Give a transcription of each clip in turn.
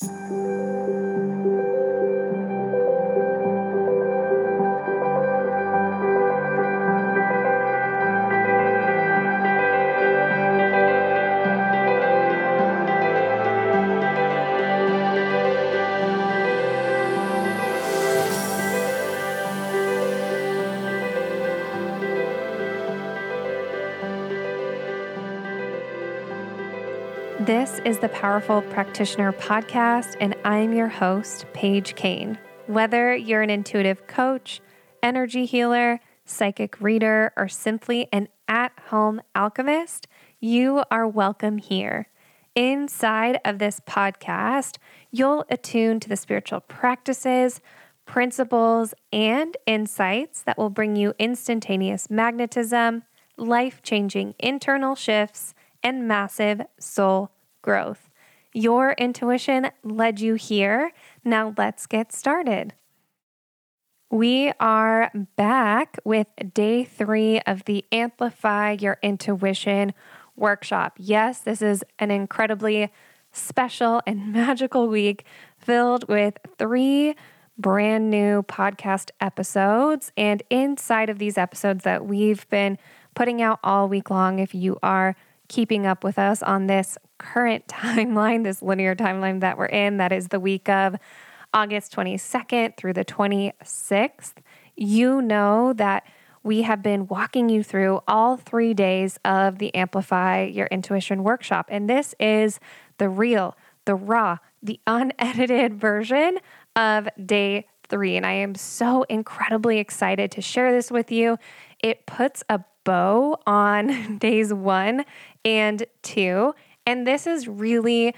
This is the Powerful Practitioner Podcast, and I'm your host, Paige Kane. Whether you're an intuitive coach, energy healer, psychic reader, or simply an at home alchemist, you are welcome here. Inside of this podcast, you'll attune to the spiritual practices, principles, and insights that will bring you instantaneous magnetism, life changing internal shifts, and massive soul growth. Your intuition led you here. Now let's get started. We are back with day three of the Amplify Your Intuition workshop. Yes, this is an incredibly special and magical week filled with three brand new podcast episodes. And inside of these episodes that we've been putting out all week long, if you are keeping up with us on this current timeline, this linear timeline that we're in, that is the week of August 22nd through the 26th, you know that we have been walking you through all three days of the Amplify Your Intuition workshop. And this is the real, the raw, the unedited version of day three. And I am so incredibly excited to share this with you. It puts a bow on days one and two. And this is really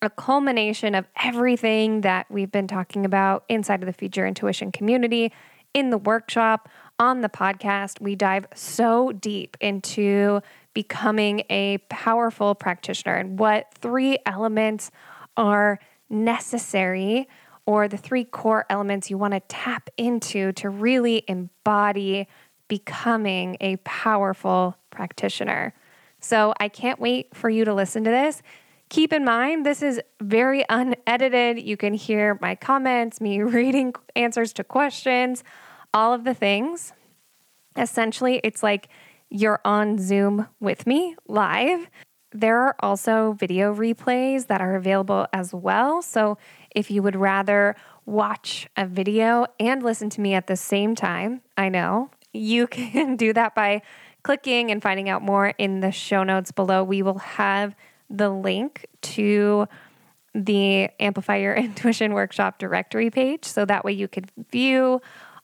a culmination of everything that we've been talking about inside of the Feed Your Intuition community, in the workshop, on the podcast. We dive so deep into becoming a powerful practitioner and what three elements are necessary or the three core elements you want to tap into to really embody becoming a powerful practitioner. So I can't wait for you to listen to this. Keep in mind, this is very unedited. You can hear my comments, me reading answers to questions, all of the things. Essentially, it's like you're on Zoom with me live. There are also video replays that are available as well. So if you would rather watch a video and listen to me at the same time, I know you can do that by clicking and finding out more in the show notes below, we will have the link to the Amplify Your Intuition Workshop directory page. So that way you can view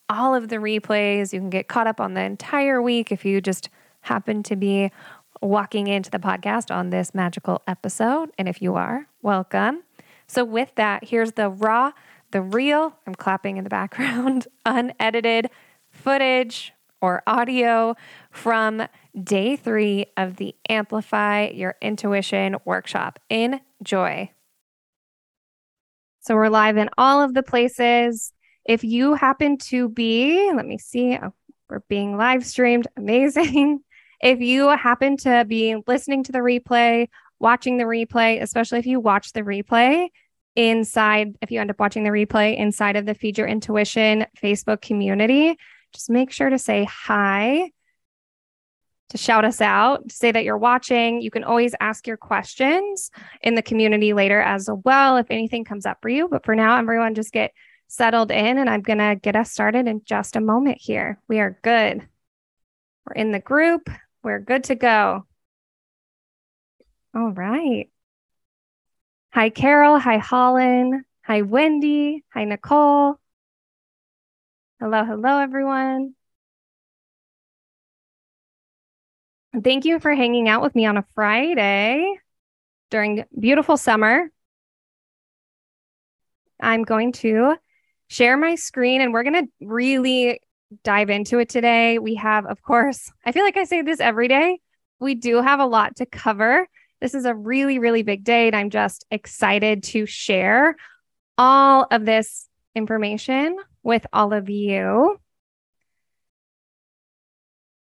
all of the replays. You can get caught up on the entire week if you just happen to be walking into the podcast on this magical episode. And if you are, welcome. So, with that, here's the raw, the real, I'm clapping in the background, unedited footage or audio from day three of the Amplify Your Intuition workshop. Enjoy. So we're live in all of the places. If you happen to be, let me see, oh, we're being live streamed. Amazing. If you happen to be listening to the replay, watching the replay, especially if you watch the replay inside, if you end up watching the replay inside of the Feed Your Intuition Facebook community, just make sure to say hi, to shout us out, to say that you're watching. You can always ask your questions in the community later as well if anything comes up for you. But for now, everyone just get settled in and I'm going to get us started in just a moment here. We are good. We're in the group. We're good to go. All right. Hi, Carol. Hi, Holland. Hi, Wendy. Hi, Nicole. Hello, hello, everyone. Thank you for hanging out with me on a Friday during beautiful summer. I'm going to share my screen and we're going to really dive into it today. We have, of course, I feel like I say this every day. We do have a lot to cover. This is a really, really big day, and I'm just excited to share all of this information with all of you.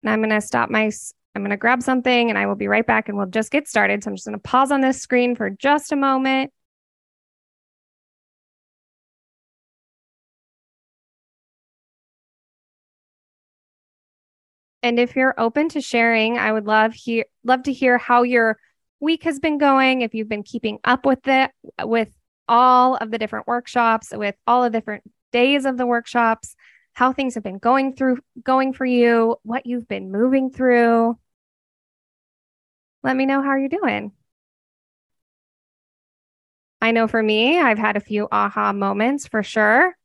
And I'm going to stop my, I'm going to grab something and I will be right back and we'll just get started. So I'm just going to pause on this screen for just a moment. And if you're open to sharing, I would love hear love to hear how your week has been going, if you've been keeping up with it, with all of the different workshops, with all of the different days of the workshops, how things have been going through going for you, what you've been moving through. Let me know how you're doing. I know for me, I've had a few aha moments for sure.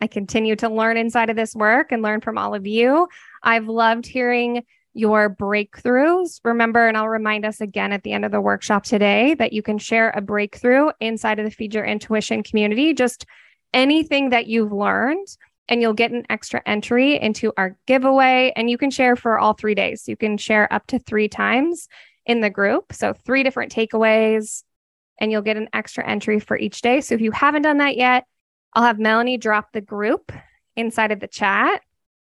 I continue to learn inside of this work and learn from all of you. I've loved hearing your breakthroughs. Remember, and I'll remind us again at the end of the workshop today that you can share a breakthrough inside of the Feed Your Intuition community, just anything that you've learned, and you'll get an extra entry into our giveaway. And you can share for all three days. You can share up to three times in the group. So, three different takeaways, and you'll get an extra entry for each day. So, if you haven't done that yet, I'll have Melanie drop the group inside of the chat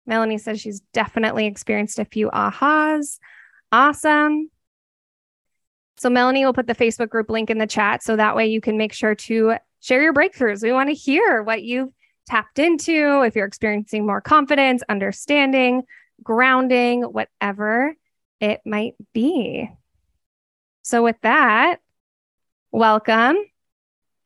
Melanie says she's definitely experienced a few ahas. Awesome. So, Melanie will put the Facebook group link in the chat so that way you can make sure to share your breakthroughs. We want to hear what you've tapped into, if you're experiencing more confidence, understanding, grounding, whatever it might be. So, with that, welcome.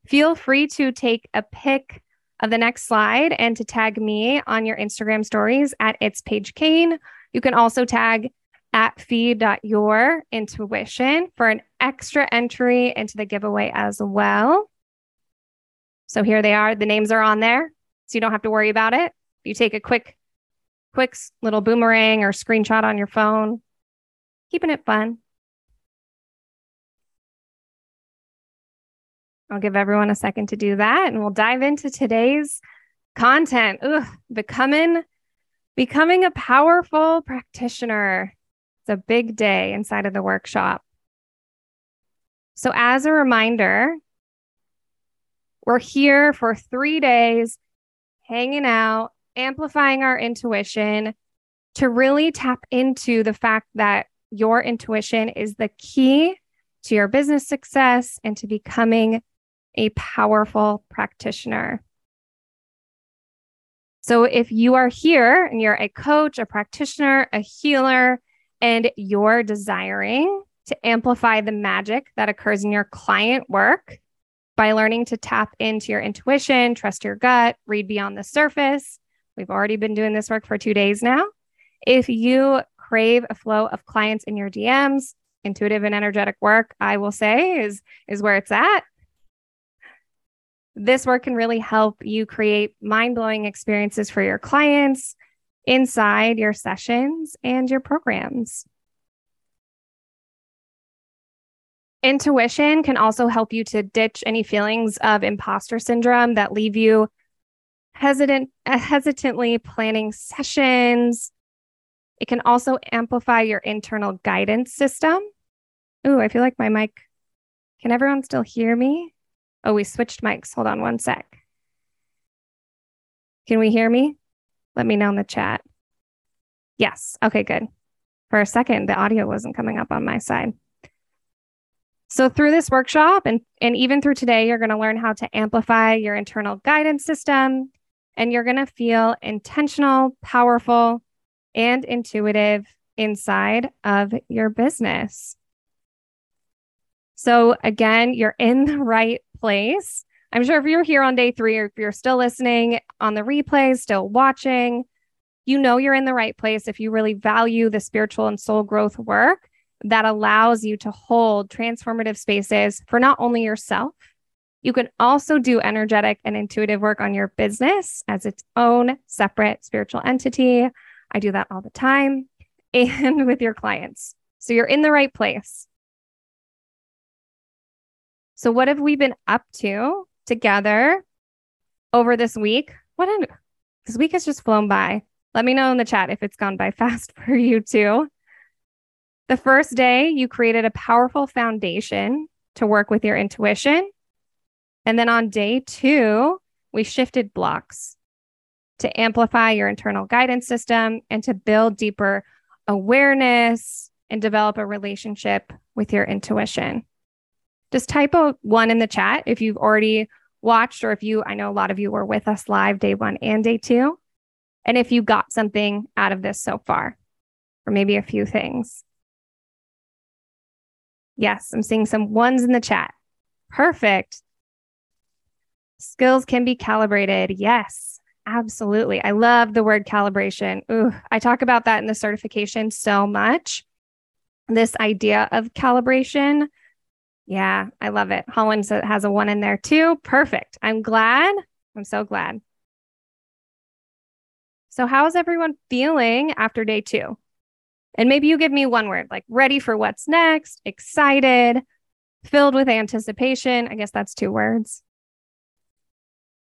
Feel free to take a pic of the next slide and to tag me on your Instagram stories at It's Paige Kane. You can also tag at feed.your intuition for an extra entry into the giveaway as well. So here they are. The names are on there. So you don't have to worry about it. You take a quick, quick little boomerang or screenshot on your phone, keeping it fun. I'll give everyone a second to do that and we'll dive into today's content. Ugh, becoming becoming a powerful practitioner. It's a big day inside of the workshop. So as a reminder, we're here for 3 days hanging out, amplifying our intuition to really tap into the fact that your intuition is the key to your business success and to becoming a powerful practitioner. So, if you are here and you're a coach, a practitioner, a healer, and you're desiring to amplify the magic that occurs in your client work by learning to tap into your intuition, trust your gut, read beyond the surface, we've already been doing this work for two days now. If you crave a flow of clients in your DMs, intuitive and energetic work, I will say is, is where it's at. This work can really help you create mind blowing experiences for your clients inside your sessions and your programs. Intuition can also help you to ditch any feelings of imposter syndrome that leave you hesitant uh, hesitantly planning sessions. It can also amplify your internal guidance system. Ooh, I feel like my mic. Can everyone still hear me? Oh, we switched mics. Hold on one sec. Can we hear me? Let me know in the chat. Yes. Okay, good. For a second, the audio wasn't coming up on my side. So, through this workshop and, and even through today, you're going to learn how to amplify your internal guidance system and you're going to feel intentional, powerful, and intuitive inside of your business. So, again, you're in the right place. I'm sure if you're here on day three or if you're still listening on the replays, still watching, you know you're in the right place if you really value the spiritual and soul growth work that allows you to hold transformative spaces for not only yourself, you can also do energetic and intuitive work on your business as its own separate spiritual entity. I do that all the time and with your clients. So you're in the right place. So, what have we been up to together over this week? What an, this week has just flown by. Let me know in the chat if it's gone by fast for you too. The first day, you created a powerful foundation to work with your intuition. And then on day two, we shifted blocks to amplify your internal guidance system and to build deeper awareness and develop a relationship with your intuition just type a one in the chat if you've already watched or if you, I know a lot of you were with us live day one and day two. And if you got something out of this so far, or maybe a few things. Yes, I'm seeing some ones in the chat. Perfect. Skills can be calibrated. Yes, absolutely. I love the word calibration. Ooh, I talk about that in the certification so much. This idea of calibration. Yeah, I love it. Holland has a one in there too. Perfect. I'm glad. I'm so glad. So, how is everyone feeling after day two? And maybe you give me one word like ready for what's next, excited, filled with anticipation. I guess that's two words.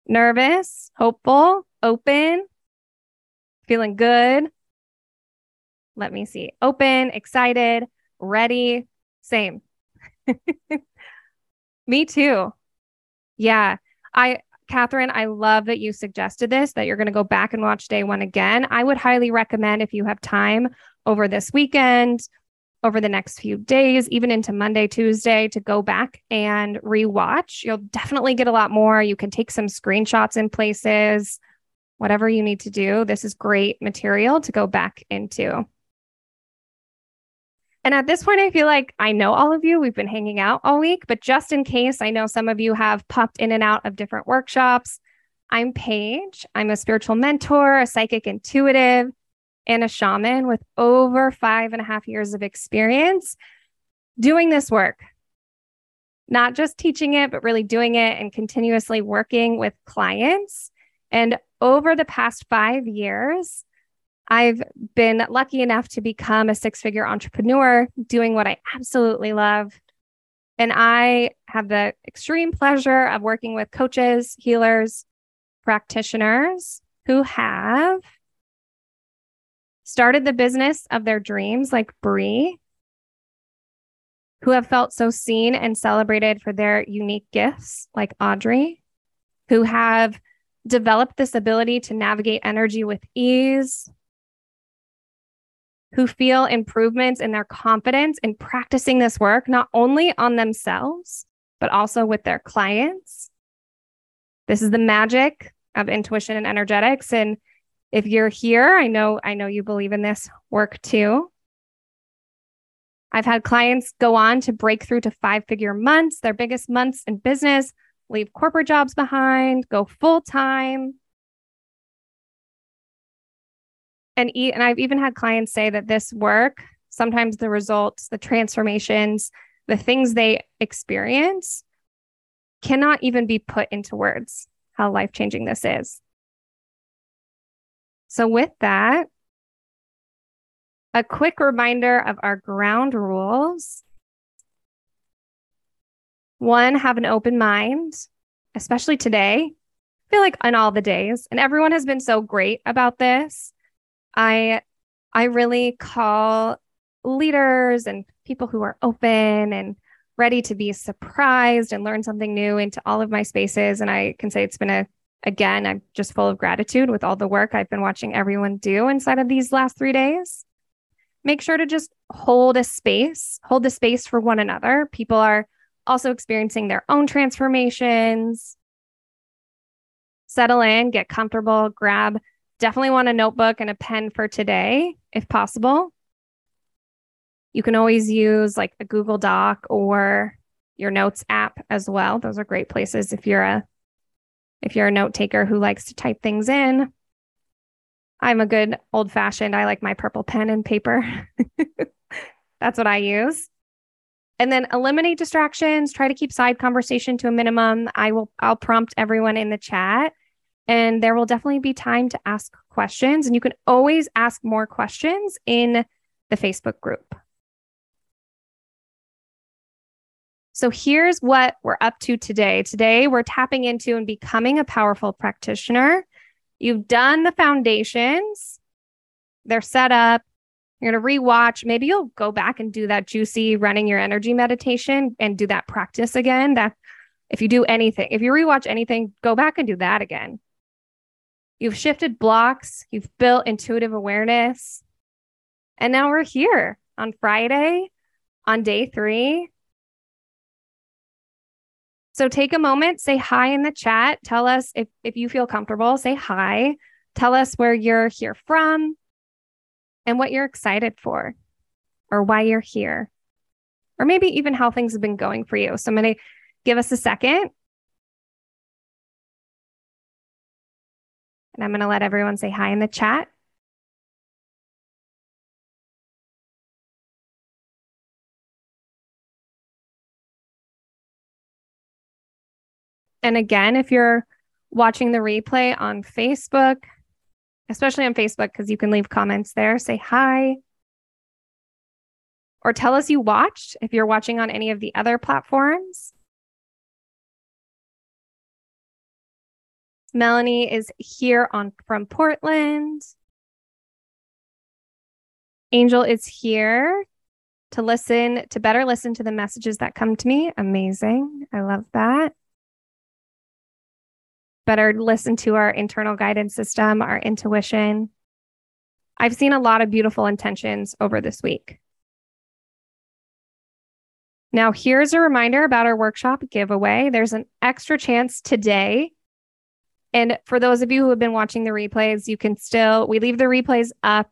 Nervous, hopeful, open, feeling good. Let me see. Open, excited, ready, same. me too. Yeah. I Catherine, I love that you suggested this, that you're going to go back and watch day one again. I would highly recommend if you have time over this weekend, over the next few days, even into Monday, Tuesday, to go back and rewatch. You'll definitely get a lot more. You can take some screenshots in places, whatever you need to do. This is great material to go back into. And at this point, I feel like I know all of you. We've been hanging out all week, but just in case, I know some of you have popped in and out of different workshops. I'm Paige. I'm a spiritual mentor, a psychic intuitive, and a shaman with over five and a half years of experience doing this work. Not just teaching it, but really doing it and continuously working with clients. And over the past five years, I've been lucky enough to become a six figure entrepreneur doing what I absolutely love. And I have the extreme pleasure of working with coaches, healers, practitioners who have started the business of their dreams, like Bree, who have felt so seen and celebrated for their unique gifts, like Audrey, who have developed this ability to navigate energy with ease, who feel improvements in their confidence in practicing this work, not only on themselves, but also with their clients. This is the magic of intuition and energetics. And if you're here, I know, I know you believe in this work too. I've had clients go on to break through to five figure months, their biggest months in business, leave corporate jobs behind, go full time, and e- and I've even had clients say that this work, sometimes the results, the transformations, the things they experience cannot even be put into words how life-changing this is. So with that, a quick reminder of our ground rules. One, have an open mind, especially today. I feel like on all the days, and everyone has been so great about this. I I really call leaders and people who are open and ready to be surprised and learn something new into all of my spaces. And I can say it's been a, again, I'm just full of gratitude with all the work I've been watching everyone do inside of these last three days. Make sure to just hold a space, hold the space for one another. People are also experiencing their own transformations. Settle in, get comfortable, grab Definitely want a notebook and a pen for today, if possible. You can always use like a Google Doc or your notes app as well. Those are great places if you're a if you're a note taker who likes to type things in. I'm a good old fashioned, I like my purple pen and paper. That's what I use. And then eliminate distractions, try to keep side conversation to a minimum. I will I'll prompt everyone in the chat and there will definitely be time to ask questions. And you can always ask more questions in the Facebook group. So here's what we're up to today. Today, we're tapping into and becoming a powerful practitioner. You've done the foundations, they're set up. You're going to rewatch. Maybe you'll go back and do that juicy running your energy meditation and do that practice again. That if you do anything, if you rewatch anything, go back and do that again. You've shifted blocks, you've built intuitive awareness. And now we're here on Friday on day three. So take a moment, say hi in the chat. Tell us if, if you feel comfortable, say hi. Tell us where you're here from. and what you're excited for or why you're here, or maybe even how things have been going for you. So I'm going to give us a second. And I'm going to let everyone say hi in the chat. And again, if you're watching the replay on Facebook, especially on Facebook, because you can leave comments there, say hi. Or tell us you watched if you're watching on any of the other platforms. Melanie is here on from Portland. Angel is here to listen, to better listen to the messages that come to me. Amazing. I love that better listen to our internal guidance system, our intuition. I've seen a lot of beautiful intentions over this week. Now, here's a reminder about our workshop giveaway. There's an extra chance today. And for those of you who have been watching the replays, you can still, we leave the replays up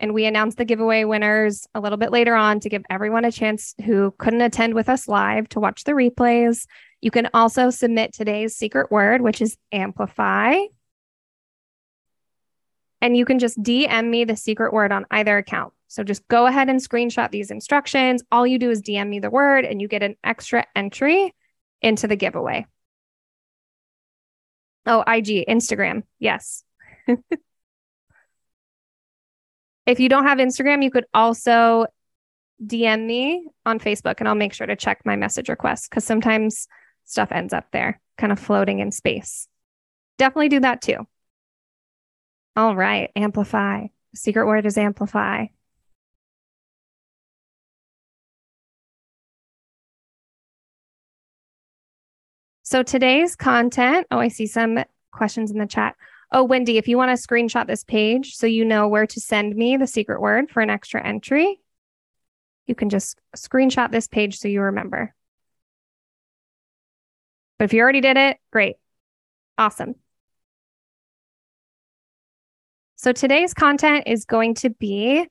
and we announce the giveaway winners a little bit later on to give everyone a chance who couldn't attend with us live to watch the replays. You can also submit today's secret word, which is amplify. And you can just DM me the secret word on either account. So just go ahead and screenshot these instructions. All you do is DM me the word and you get an extra entry into the giveaway. Oh, IG, Instagram. Yes. if you don't have Instagram, you could also DM me on Facebook and I'll make sure to check my message requests because sometimes stuff ends up there, kind of floating in space. Definitely do that too. All right, amplify. The secret word is amplify. So today's content, oh, I see some questions in the chat. Oh, Wendy, if you want to screenshot this page so you know where to send me the secret word for an extra entry, you can just screenshot this page so you remember. But if you already did it, great. Awesome. So today's content is going to be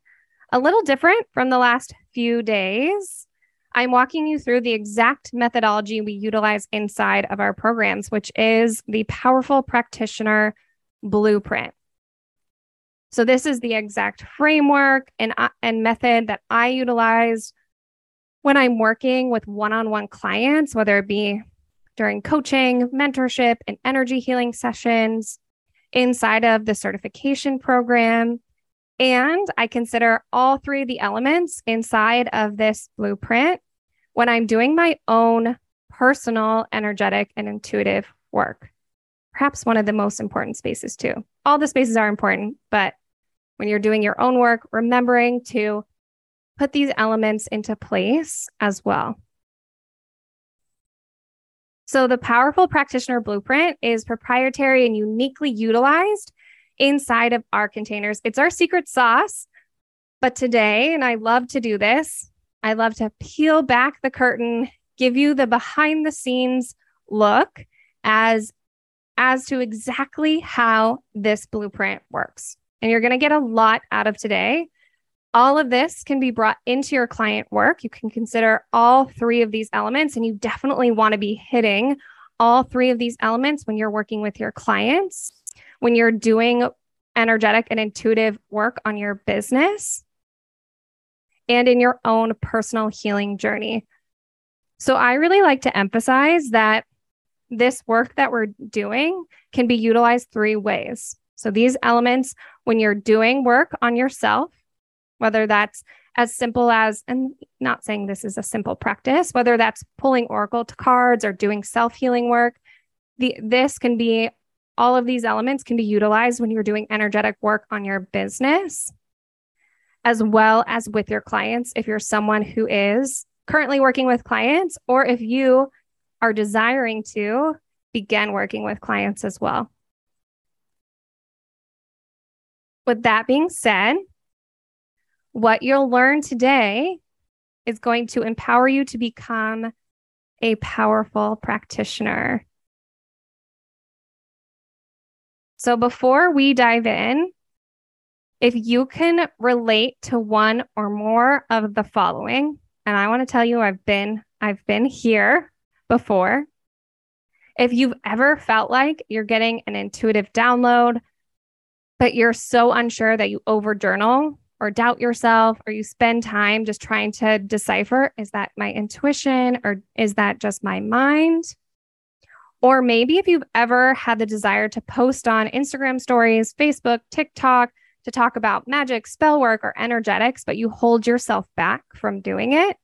a little different from the last few days. I'm walking you through the exact methodology we utilize inside of our programs, which is the Powerful Practitioner Blueprint. So this is the exact framework and, uh, and method that I utilize when I'm working with one-on-one clients, whether it be during coaching, mentorship, and energy healing sessions inside of the certification program. And I consider all three of the elements inside of this blueprint when I'm doing my own personal, energetic, and intuitive work. Perhaps one of the most important spaces, too. All the spaces are important, but when you're doing your own work, remembering to put these elements into place as well. So, the Powerful Practitioner Blueprint is proprietary and uniquely utilized inside of our containers. It's our secret sauce. But today, and I love to do this, I love to peel back the curtain, give you the behind the scenes look as as to exactly how this blueprint works. And you're going to get a lot out of today. All of this can be brought into your client work. You can consider all three of these elements, and you definitely want to be hitting all three of these elements when you're working with your clients, when you're doing energetic and intuitive work on your business, and in your own personal healing journey. So, I really like to emphasize that this work that we're doing can be utilized three ways. So, these elements, when you're doing work on yourself, whether that's as simple as, and not saying this is a simple practice, whether that's pulling oracle cards or doing self healing work, the, this can be all of these elements can be utilized when you're doing energetic work on your business, as well as with your clients. If you're someone who is currently working with clients, or if you are desiring to begin working with clients as well. With that being said, what you'll learn today is going to empower you to become a powerful practitioner. So, before we dive in, If you can relate to one or more of the following, and I want to tell you I've been I've been here before. If you've ever felt like you're getting an intuitive download, but you're so unsure that you over journal or doubt yourself, or you spend time just trying to decipher is that my intuition or is that just my mind? Or maybe if you've ever had the desire to post on Instagram stories, Facebook, TikTok, to talk about magic, spell work, or energetics, but you hold yourself back from doing it.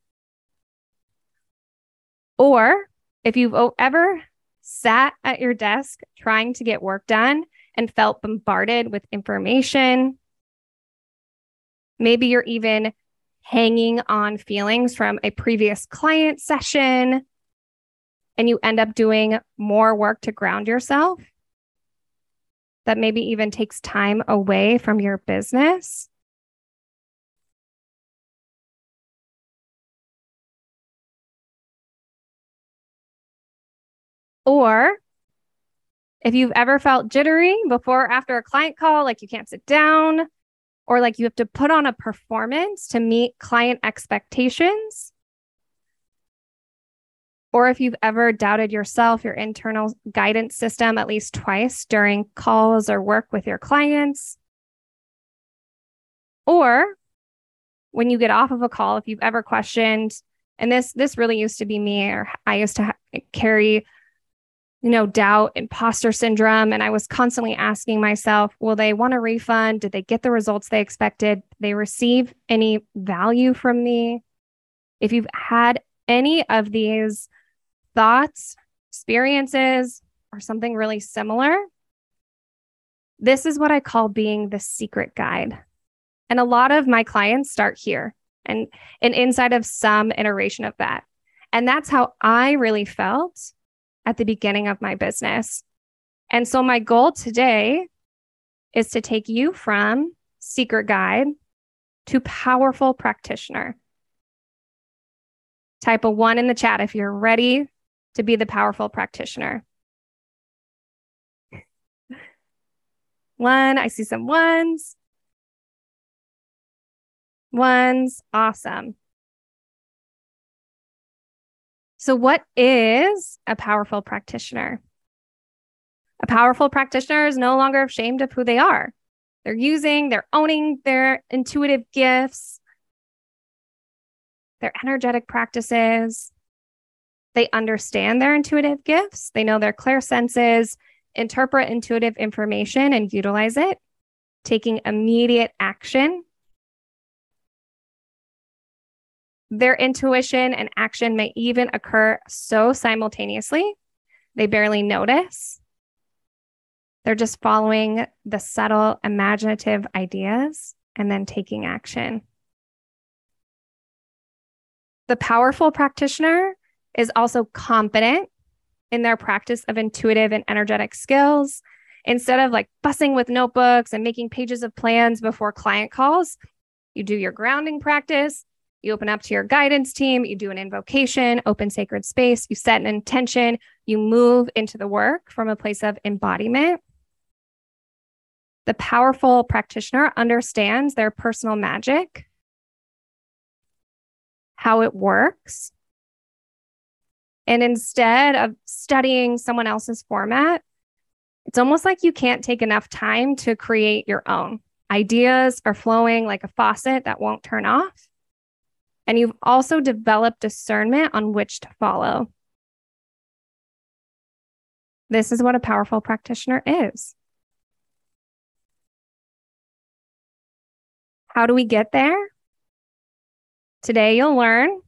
Or if you've ever sat at your desk trying to get work done and felt bombarded with information, maybe you're even hanging on feelings from a previous client session and you end up doing more work to ground yourself that maybe even takes time away from your business. Or if you've ever felt jittery before or after a client call, like you can't sit down, or like you have to put on a performance to meet client expectations, or if you've ever doubted yourself, your internal guidance system at least twice during calls or work with your clients, or when you get off of a call, if you've ever questioned, and this this really used to be me, or I used to ha- carry you know, doubt, imposter syndrome. And I was constantly asking myself, will they want a refund? Did they get the results they expected? Did they receive any value from me? If you've had any of these thoughts, experiences, or something really similar, this is what I call being the secret guide. And a lot of my clients start here and, and inside of some iteration of that. And that's how I really felt at the beginning of my business. And so, my goal today is to take you from secret guide to powerful practitioner. Type a one in the chat if you're ready to be the powerful practitioner. One, I see some ones. Ones, awesome. So, what is a powerful practitioner? A powerful practitioner is no longer ashamed of who they are. They're using, they're owning their intuitive gifts, their energetic practices. They understand their intuitive gifts. They know their clair senses, interpret intuitive information and utilize it, taking immediate action Their intuition and action may even occur so simultaneously, they barely notice. They're just following the subtle, imaginative ideas and then taking action. The powerful practitioner is also confident in their practice of intuitive and energetic skills. Instead of like bussing with notebooks and making pages of plans before client calls, you do your grounding practice, you open up to your guidance team, you do an invocation, open sacred space, you set an intention, you move into the work from a place of embodiment. The powerful practitioner understands their personal magic, how it works. And instead of studying someone else's format, it's almost like you can't take enough time to create your own. Ideas are flowing like a faucet that won't turn off. And you've also developed discernment on which to follow. This is what a powerful practitioner is. How do we get there? Today, you'll learn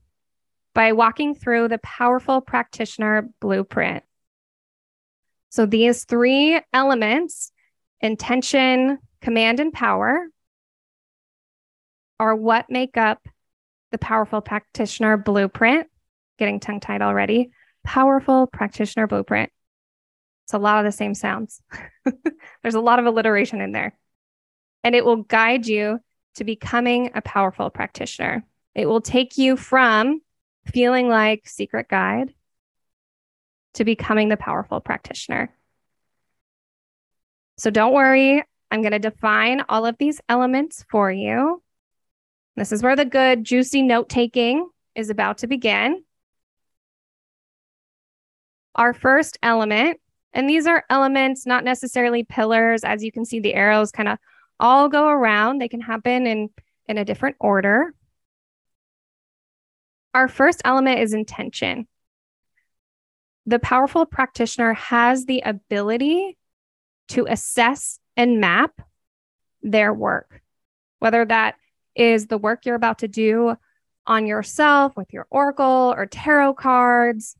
by walking through the powerful practitioner blueprint. So, these three elements intention, command, and power are what make up the Powerful Practitioner Blueprint. Getting tongue tied already. Powerful Practitioner Blueprint. It's a lot of the same sounds. There's a lot of alliteration in there. And it will guide you to becoming a powerful practitioner. It will take you from feeling like secret guide to becoming the powerful practitioner. So don't worry. I'm going to define all of these elements for you. This is where the good, juicy note taking is about to begin. Our first element, and these are elements, not necessarily pillars. As you can see, the arrows kind of all go around. They can happen in, in a different order. Our first element is intention. The powerful practitioner has the ability to assess and map their work, whether that is the work you're about to do on yourself with your oracle or tarot cards,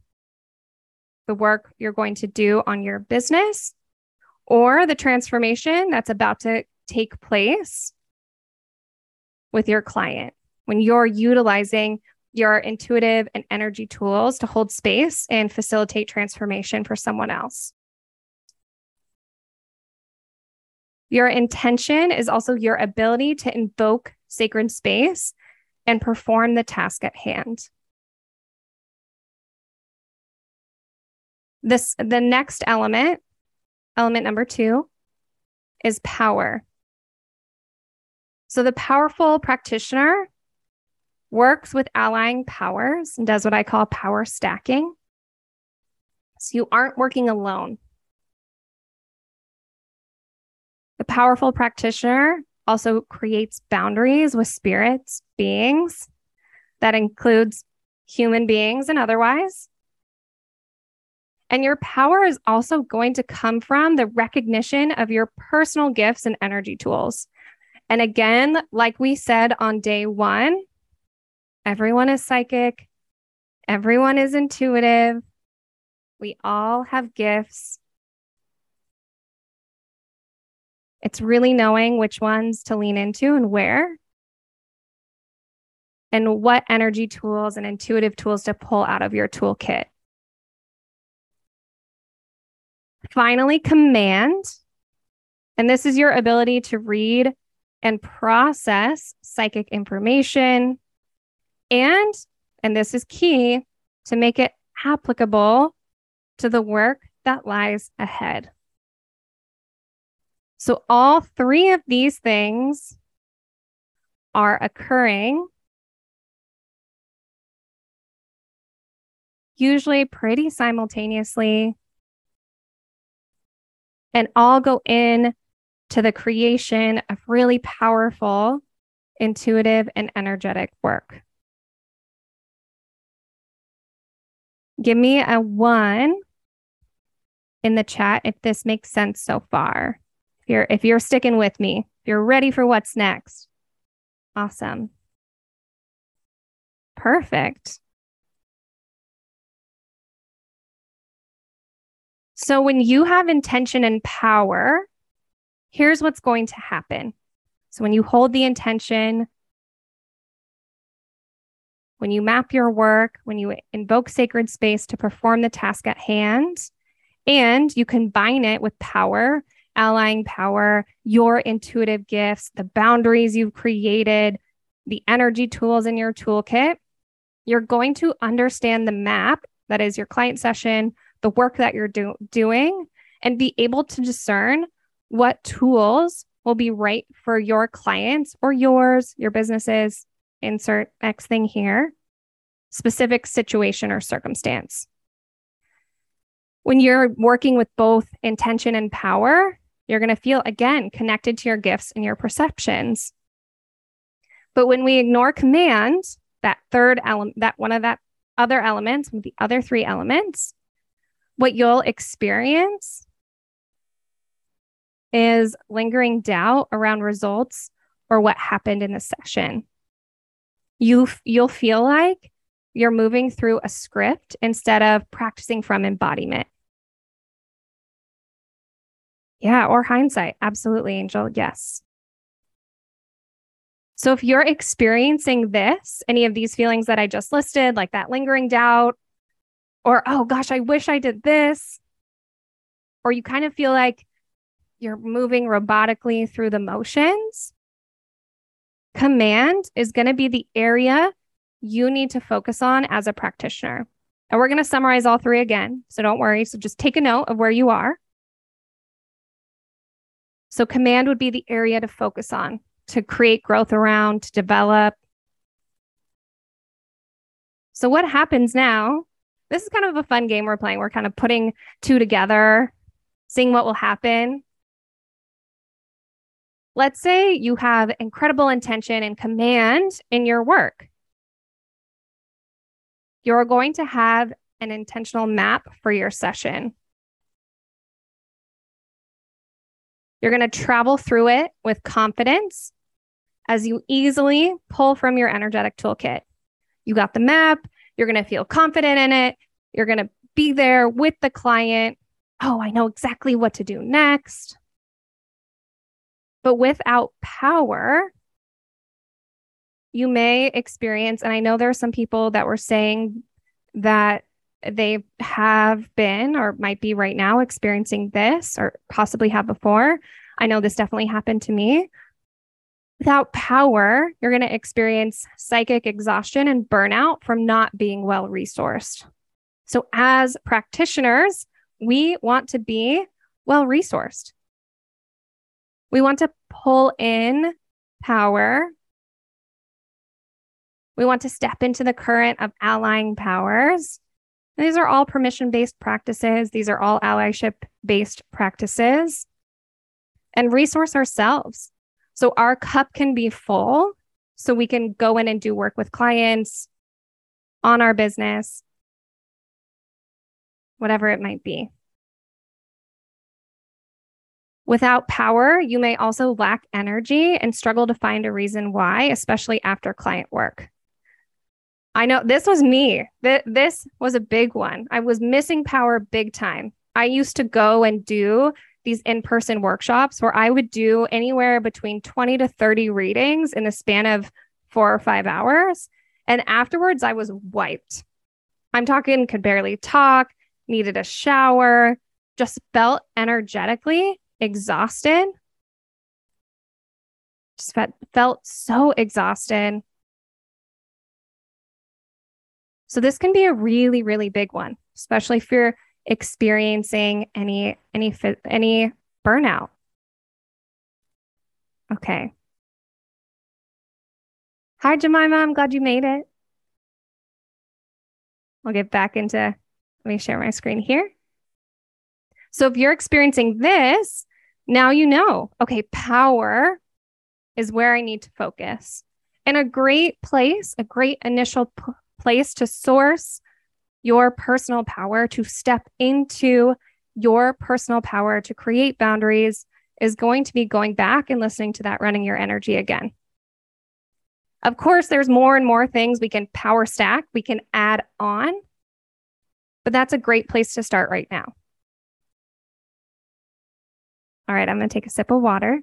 the work you're going to do on your business, or the transformation that's about to take place with your client when you're utilizing your intuitive and energy tools to hold space and facilitate transformation for someone else. Your intention is also your ability to invoke sacred space and perform the task at hand. This the next element, element number 2 is power. So the powerful practitioner works with allying powers and does what I call power stacking. So you aren't working alone. The powerful practitioner also creates boundaries with spirits, beings. That includes human beings and otherwise. And your power is also going to come from the recognition of your personal gifts and energy tools. And again, like we said on day one, everyone is psychic, everyone is intuitive, we all have gifts. It's really knowing which ones to lean into and where, and what energy tools and intuitive tools to pull out of your toolkit. Finally, command. And this is your ability to read and process psychic information. And, and this is key, to make it applicable to the work that lies ahead. So, all three of these things are occurring usually pretty simultaneously and all go in to the creation of really powerful intuitive and energetic work. Give me a one in the chat if this makes sense so far. If you're if you're sticking with me, if you're ready for what's next. Awesome. Perfect. So when you have intention and power, here's what's going to happen. So when you hold the intention, when you map your work, when you invoke sacred space to perform the task at hand, and you combine it with power allying power, your intuitive gifts, the boundaries you've created, the energy tools in your toolkit, you're going to understand the map that is your client session, the work that you're do- doing, and be able to discern what tools will be right for your clients or yours, your businesses, insert X thing here, specific situation or circumstance. When you're working with both intention and power, you're going to feel again connected to your gifts and your perceptions. But when we ignore command, that third element, that one of that other elements, the other three elements, what you'll experience is lingering doubt around results or what happened in the session. You you'll feel like you're moving through a script instead of practicing from embodiment. Yeah, or hindsight. Absolutely, Angel. Yes. So if you're experiencing this, any of these feelings that I just listed, like that lingering doubt, or oh gosh, I wish I did this, or you kind of feel like you're moving robotically through the motions, command is going to be the area you need to focus on as a practitioner. And we're going to summarize all three again. So don't worry. So just take a note of where you are. So, command would be the area to focus on, to create growth around, to develop. So, what happens now? This is kind of a fun game we're playing. We're kind of putting two together, seeing what will happen. Let's say you have incredible intention and command in your work. You're going to have an intentional map for your session. You're going to travel through it with confidence as you easily pull from your energetic toolkit. You got the map, you're going to feel confident in it, you're going to be there with the client. Oh, I know exactly what to do next. But without power, you may experience, and I know there are some people that were saying that they have been or might be right now experiencing this or possibly have before. I know this definitely happened to me. Without power, you're going to experience psychic exhaustion and burnout from not being well resourced. So, as practitioners, we want to be well resourced. We want to pull in power. We want to step into the current of allying powers these are all permission based practices. These are all allyship based practices and resource ourselves. So our cup can be full so we can go in and do work with clients on our business, whatever it might be. Without power, you may also lack energy and struggle to find a reason why, especially after client work. I know this was me. Th- this was a big one. I was missing power big time. I used to go and do these in person workshops where I would do anywhere between 20 to 30 readings in the span of four or five hours. And afterwards, I was wiped. I'm talking, could barely talk, needed a shower, just felt energetically exhausted. Just felt, felt so exhausted. So this can be a really, really big one, especially if you're experiencing any any any burnout. Okay. Hi, Jemima. I'm glad you made it. I'll get back into, let me share my screen here. So if you're experiencing this, now you know, okay, power is where I need to focus. And a great place, a great initial place to source your personal power, to step into your personal power to create boundaries is going to be going back and listening to that running your energy again. Of course, there's more and more things we can power stack, we can add on, but that's a great place to start right now. All right, I'm going to take a sip of water.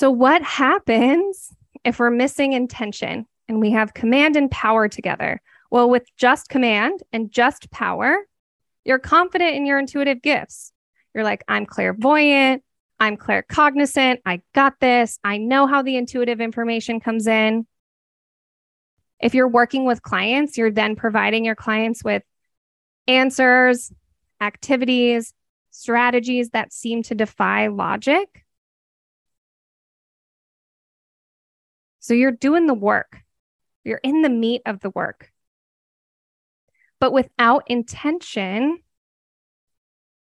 So, what happens if we're missing intention and we have command and power together? Well, with just command and just power, you're confident in your intuitive gifts. You're like, I'm clairvoyant, I'm claircognizant, I got this, I know how the intuitive information comes in. If you're working with clients, you're then providing your clients with answers, activities, strategies that seem to defy logic So you're doing the work, you're in the meat of the work. But without intention,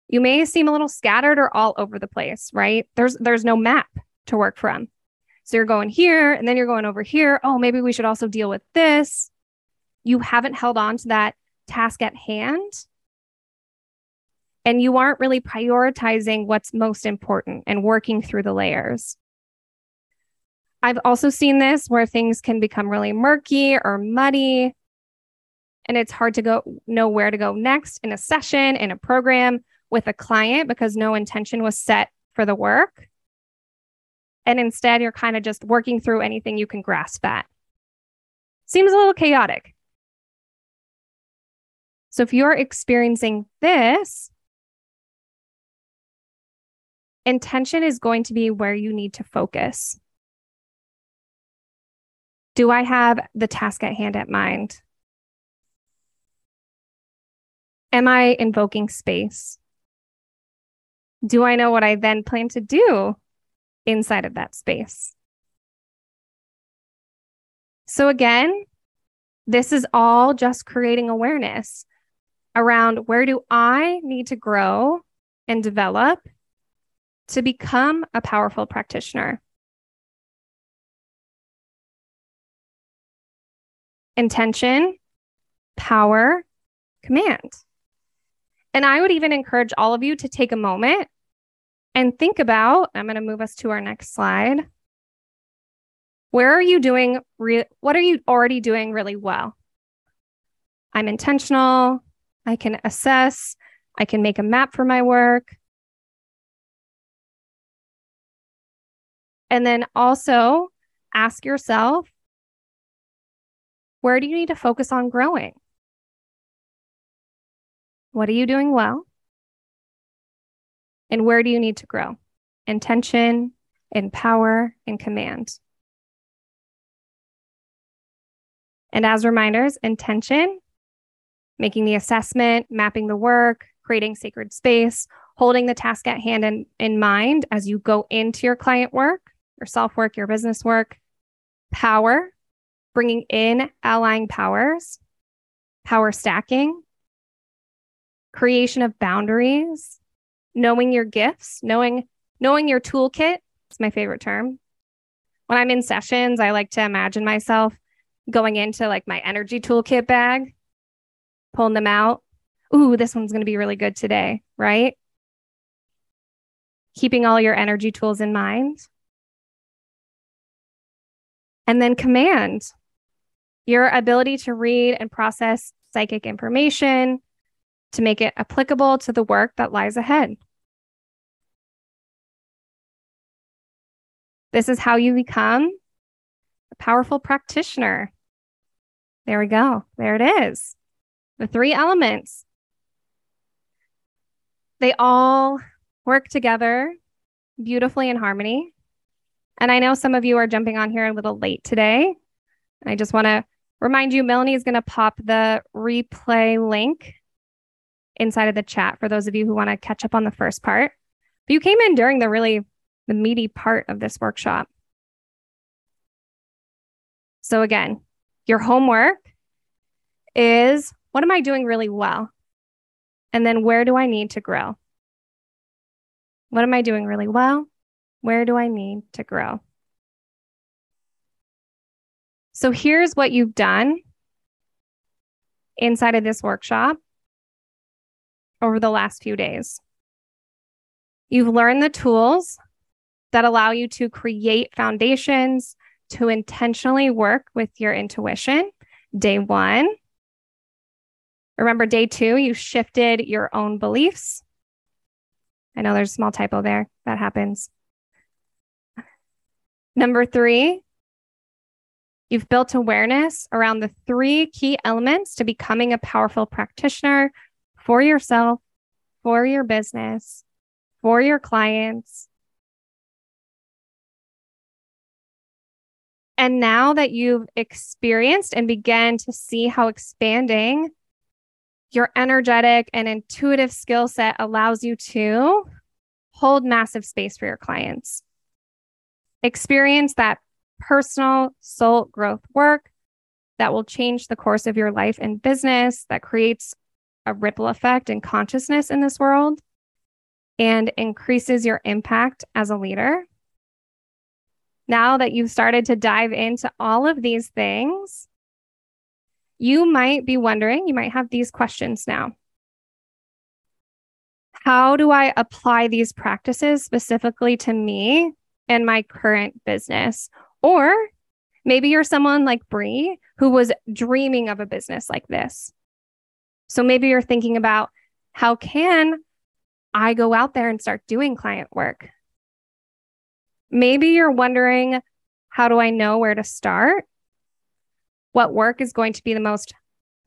you may seem a little scattered or all over the place, right? There's there's no map to work from. So you're going here and then you're going over here. Oh, maybe we should also deal with this. You haven't held on to that task at hand. And you aren't really prioritizing what's most important and working through the layers. I've also seen this where things can become really murky or muddy and it's hard to go know where to go next in a session in a program with a client because no intention was set for the work. And instead you're kind of just working through anything you can grasp at. Seems a little chaotic. So if you're experiencing this intention is going to be where you need to focus Do I have the task at hand at mind? Am I invoking space? Do I know what I then plan to do inside of that space? So, again, this is all just creating awareness around where do I need to grow and develop to become a powerful practitioner. Intention, power, command. And I would even encourage all of you to take a moment and think about I'm going to move us to our next slide. Where are you doing? Re- what are you already doing really well? I'm intentional. I can assess. I can make a map for my work. And then also ask yourself where do you need to focus on growing? What are you doing well? And where do you need to grow? Intention, in power, and command. And as reminders, intention, making the assessment, mapping the work, creating sacred space, holding the task at hand in, in mind as you go into your client work, your self work, your business work. Power, bringing in allying powers, power stacking, creation of boundaries, knowing your gifts, knowing knowing your toolkit. It's my favorite term. When I'm in sessions, I like to imagine myself going into like my energy toolkit bag, pulling them out. Ooh, this one's going to be really good today, right? Keeping all your energy tools in mind. And then command, your ability to read and process psychic information, to make it applicable to the work that lies ahead. This is how you become a powerful practitioner. There we go. There it is. The three elements. They all work together beautifully in harmony. And I know some of you are jumping on here a little late today. I just want to remind you Melanie is going to pop the replay link inside of the chat for those of you who want to catch up on the first part. But you came in during the really the meaty part of this workshop. So again, your homework is what am I doing really well? And then where do I need to grow? What am I doing really well? Where do I need to grow? So here's what you've done inside of this workshop over the last few days. You've learned the tools that allow you to create foundations to intentionally work with your intuition. Day one. Remember, day two, you shifted your own beliefs. I know there's a small typo there. That happens. Number three, you've built awareness around the three key elements to becoming a powerful practitioner for yourself, for your business, for your clients. And now that you've experienced and began to see how expanding your energetic and intuitive skill set allows you to hold massive space for your clients, experience that personal soul growth work that will change the course of your life and business, that creates a ripple effect and consciousness in this world and increases your impact as a leader. Now that you've started to dive into all of these things, you might be wondering, you might have these questions now. How do I apply these practices specifically to me and my current business? Or maybe you're someone like Bree who was dreaming of a business like this. So maybe you're thinking about how can I go out there and start doing client work? Maybe you're wondering, how do I know where to start? What work is going to be the most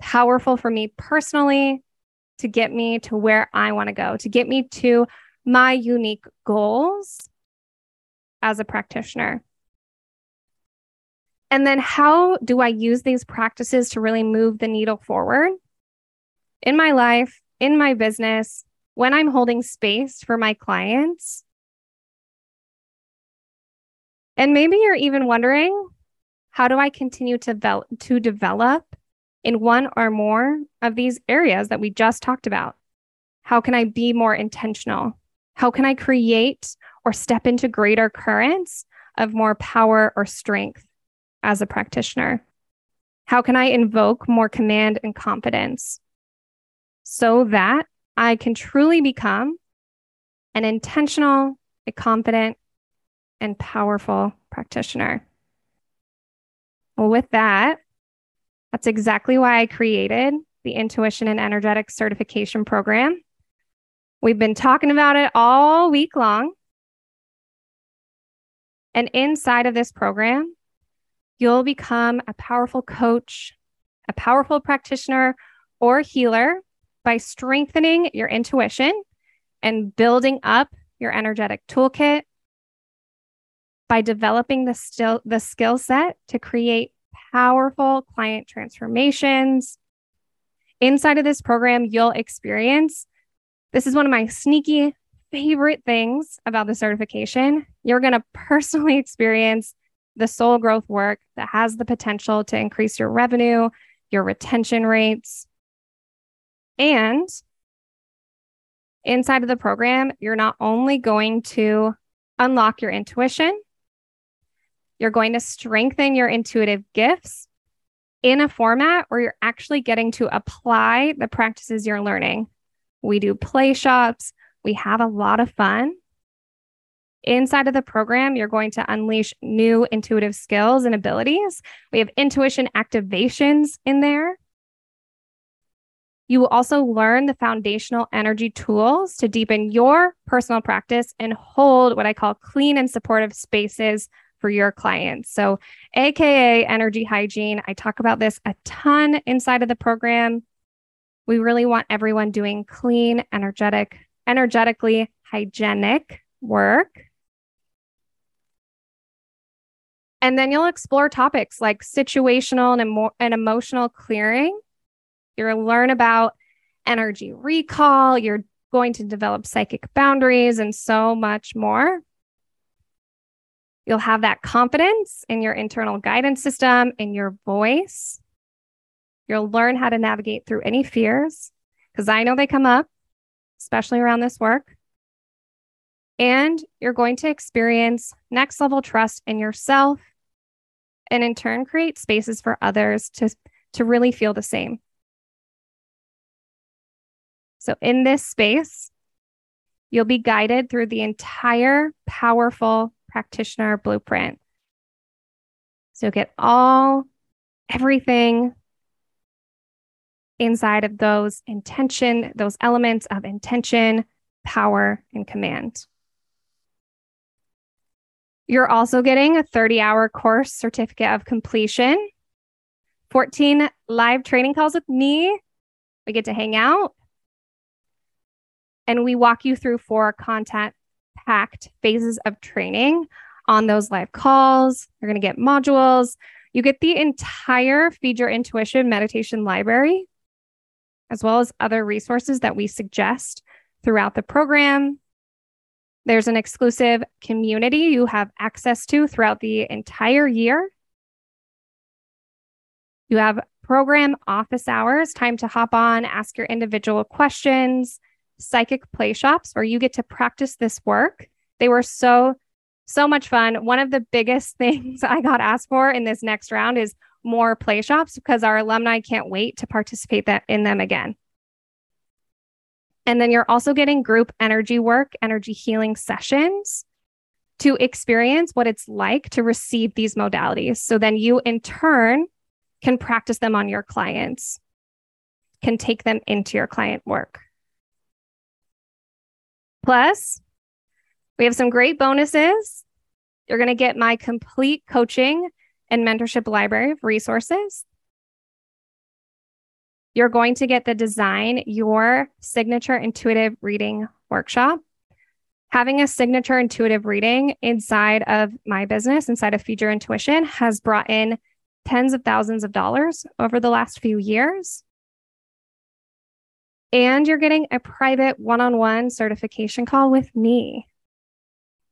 powerful for me personally to get me to where I want to go, to get me to my unique goals as a practitioner? And then how do I use these practices to really move the needle forward in my life, in my business, when I'm holding space for my clients? And maybe you're even wondering, how do I continue to, develop, to develop in one or more of these areas that we just talked about? How can I be more intentional? How can I create or step into greater currents of more power or strength as a practitioner? How can I invoke more command and confidence so that I can truly become an intentional, a confident, and powerful practitioner? Well, with that, that's exactly why I created the Intuition and Energetic Certification Program. We've been talking about it all week long. And inside of this program, you'll become a powerful coach, a powerful practitioner, or healer by strengthening your intuition and building up your energetic toolkit by developing the still the skill set to create powerful client transformations. Inside of this program, you'll experience this is one of my sneaky favorite things about the certification. You're going to personally experience the soul growth work that has the potential to increase your revenue, your retention rates. And inside of the program, you're not only going to unlock your intuition, you're going to strengthen your intuitive gifts in a format where you're actually getting to apply the practices you're learning. We do play shops, we have a lot of fun. Inside of the program, you're going to unleash new intuitive skills and abilities. We have intuition activations in there. You will also learn the foundational energy tools to deepen your personal practice and hold what I call clean and supportive spaces for your clients. So, AKA energy hygiene. I talk about this a ton inside of the program. We really want everyone doing clean, energetic, energetically hygienic work. And then you'll explore topics like situational and, emo- and emotional clearing. You'll learn about energy recall. You're going to develop psychic boundaries and so much more. You'll have that confidence in your internal guidance system, in your voice. You'll learn how to navigate through any fears because I know they come up, especially around this work. And you're going to experience next level trust in yourself and in turn create spaces for others to, to really feel the same. So, in this space, you'll be guided through the entire powerful practitioner blueprint. So, get all, everything inside of those intention, those elements of intention, power, and command. You're also getting a 30 hour course certificate of completion, 14 live training calls with me. We get to hang out and we walk you through four content packed phases of training on those live calls. You're going to get modules. You get the entire Feed Your Intuition meditation library, as well as other resources that we suggest throughout the program. There's an exclusive community you have access to throughout the entire year. You have program office hours, time to hop on, ask your individual questions, psychic play shops where you get to practice this work. They were so, so much fun. One of the biggest things I got asked for in this next round is more play shops because our alumni can't wait to participate that in them again. And then you're also getting group energy work, energy healing sessions to experience what it's like to receive these modalities. So then you, in turn, can practice them on your clients, can take them into your client work. Plus, we have some great bonuses. You're going to get my complete coaching and mentorship library of resources you're going to get the design your signature intuitive reading workshop. Having a signature intuitive reading inside of my business, inside of Feed Your Intuition, has brought in tens of thousands of dollars over the last few years. And you're getting a private one on one certification call with me.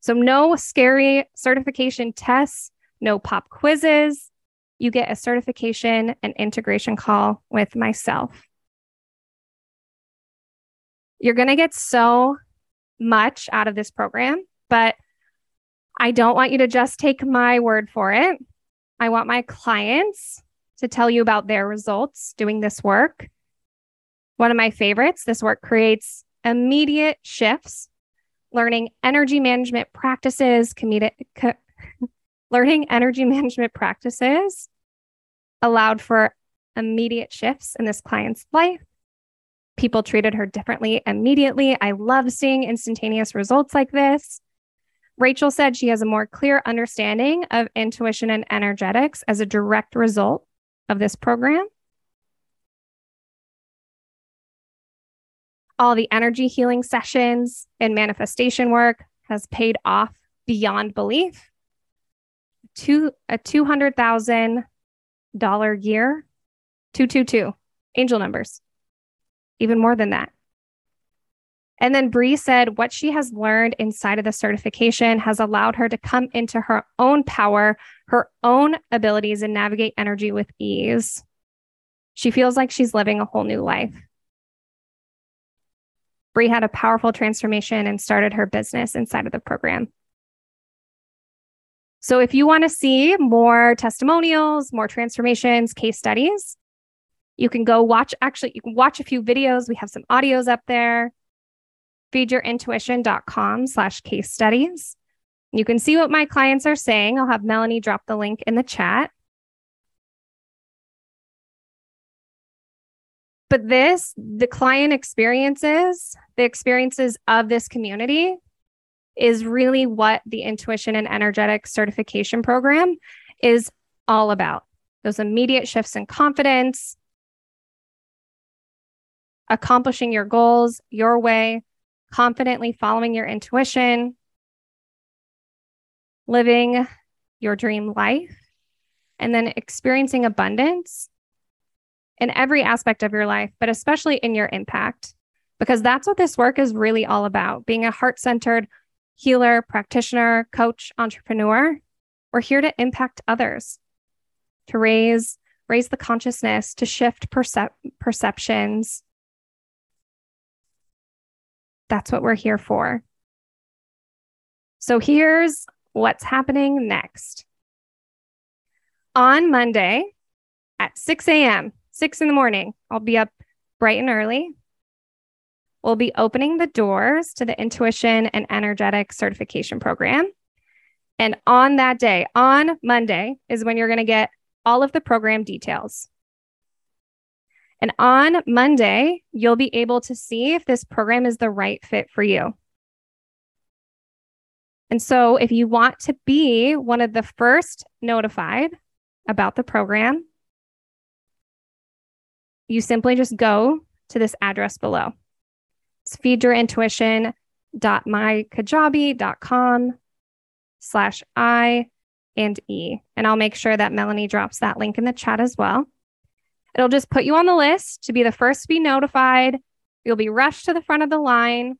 So, no scary certification tests, no pop quizzes. You get a certification and integration call with myself. You're going to get so much out of this program, but I don't want you to just take my word for it. I want my clients to tell you about their results doing this work. One of my favorites, this work creates immediate shifts, learning energy management practices, comedic, co- learning energy management practices allowed for immediate shifts in this client's life. People treated her differently immediately. I love seeing instantaneous results like this. Rachel said she has a more clear understanding of intuition and energetics as a direct result of this program. All the energy healing sessions and manifestation work has paid off beyond belief. Two, a $200,000 year, 222, angel numbers, even more than that. And then Bree said what she has learned inside of the certification has allowed her to come into her own power, her own abilities, and navigate energy with ease. She feels like she's living a whole new life. Bree had a powerful transformation and started her business inside of the program. So, if you want to see more testimonials, more transformations, case studies, you can go watch. Actually, you can watch a few videos. We have some audios up there feedyourintuition.com slash case studies. You can see what my clients are saying. I'll have Melanie drop the link in the chat. But this, the client experiences, the experiences of this community is really what the intuition and energetic certification program is all about. Those immediate shifts in confidence, accomplishing your goals your way, confidently following your intuition, living your dream life, and then experiencing abundance in every aspect of your life, but especially in your impact, because that's what this work is really all about being a heart centered healer, practitioner, coach, entrepreneur. We're here to impact others, to raise raise the consciousness, to shift percep- perceptions, that's what we're here for. So here's what's happening next. On Monday at 6 a.m., 6 in the morning, I'll be up bright and early. We'll be opening the doors to the Intuition and Energetic Certification Program. And on that day, on Monday, is when you're going to get all of the program details. And on Monday, you'll be able to see if this program is the right fit for you. And so, if you want to be one of the first notified about the program, you simply just go to this address below. It's feedyourintuition.mykajabi.com slash I and E. And I'll make sure that Melanie drops that link in the chat as well. It'll just put you on the list to be the first to be notified. You'll be rushed to the front of the line.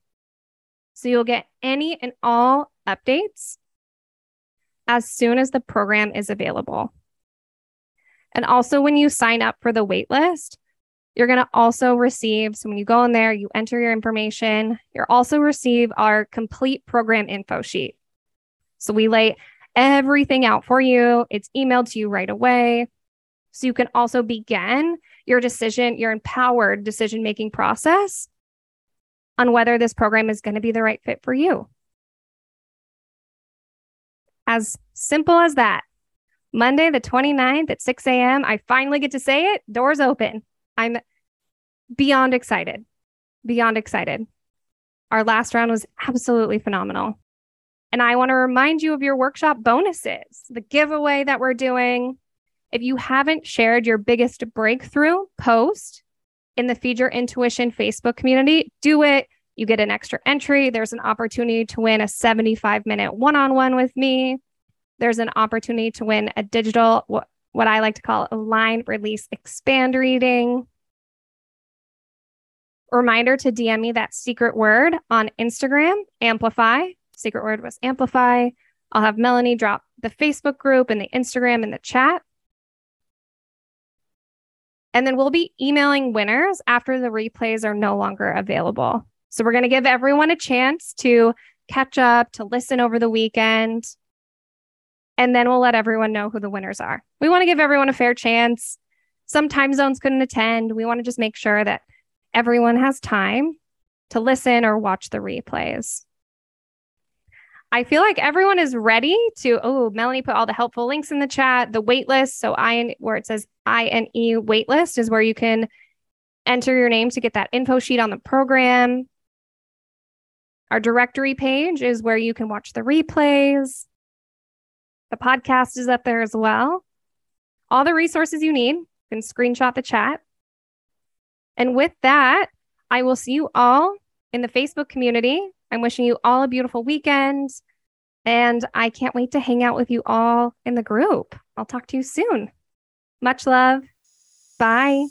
So you'll get any and all updates as soon as the program is available. And also, when you sign up for the waitlist, you're going to also receive, so when you go in there, you enter your information, you'll also receive our complete program info sheet. So we lay everything out for you, it's emailed to you right away. So you can also begin your decision, your empowered decision making process on whether this program is going to be the right fit for you. As simple as that. Monday, the 29th at 6 a.m., I finally get to say it. Doors open. I'm beyond excited. Beyond excited. Our last round was absolutely phenomenal. And I want to remind you of your workshop bonuses, the giveaway that we're doing, if you haven't shared your biggest breakthrough post in the Feed Your Intuition Facebook community, do it you get an extra entry. There's an opportunity to win a 75 minute one on one with me. There's an opportunity to win a digital, what, I like to call a line release expand reading. Reminder to DM me that secret word on Instagram, amplify. Secret word was amplify. I'll have Melanie drop the Facebook group and the Instagram in the chat. And then we'll be emailing winners after the replays are no longer available. So we're going to give everyone a chance to catch up, to listen over the weekend. And then we'll let everyone know who the winners are. We want to give everyone a fair chance. Some time zones couldn't attend. We want to just make sure that everyone has time to listen or watch the replays. I feel like everyone is ready to. Oh, Melanie put all the helpful links in the chat. The waitlist. So I where it says I N E waitlist is where you can enter your name to get that info sheet on the program. Our directory page is where you can watch the replays. The podcast is up there as well. All the resources you need. You can screenshot the chat. And with that, I will see you all in the Facebook community. I'm wishing you all a beautiful weekend. And I can't wait to hang out with you all in the group. I'll talk to you soon. Much love. Bye.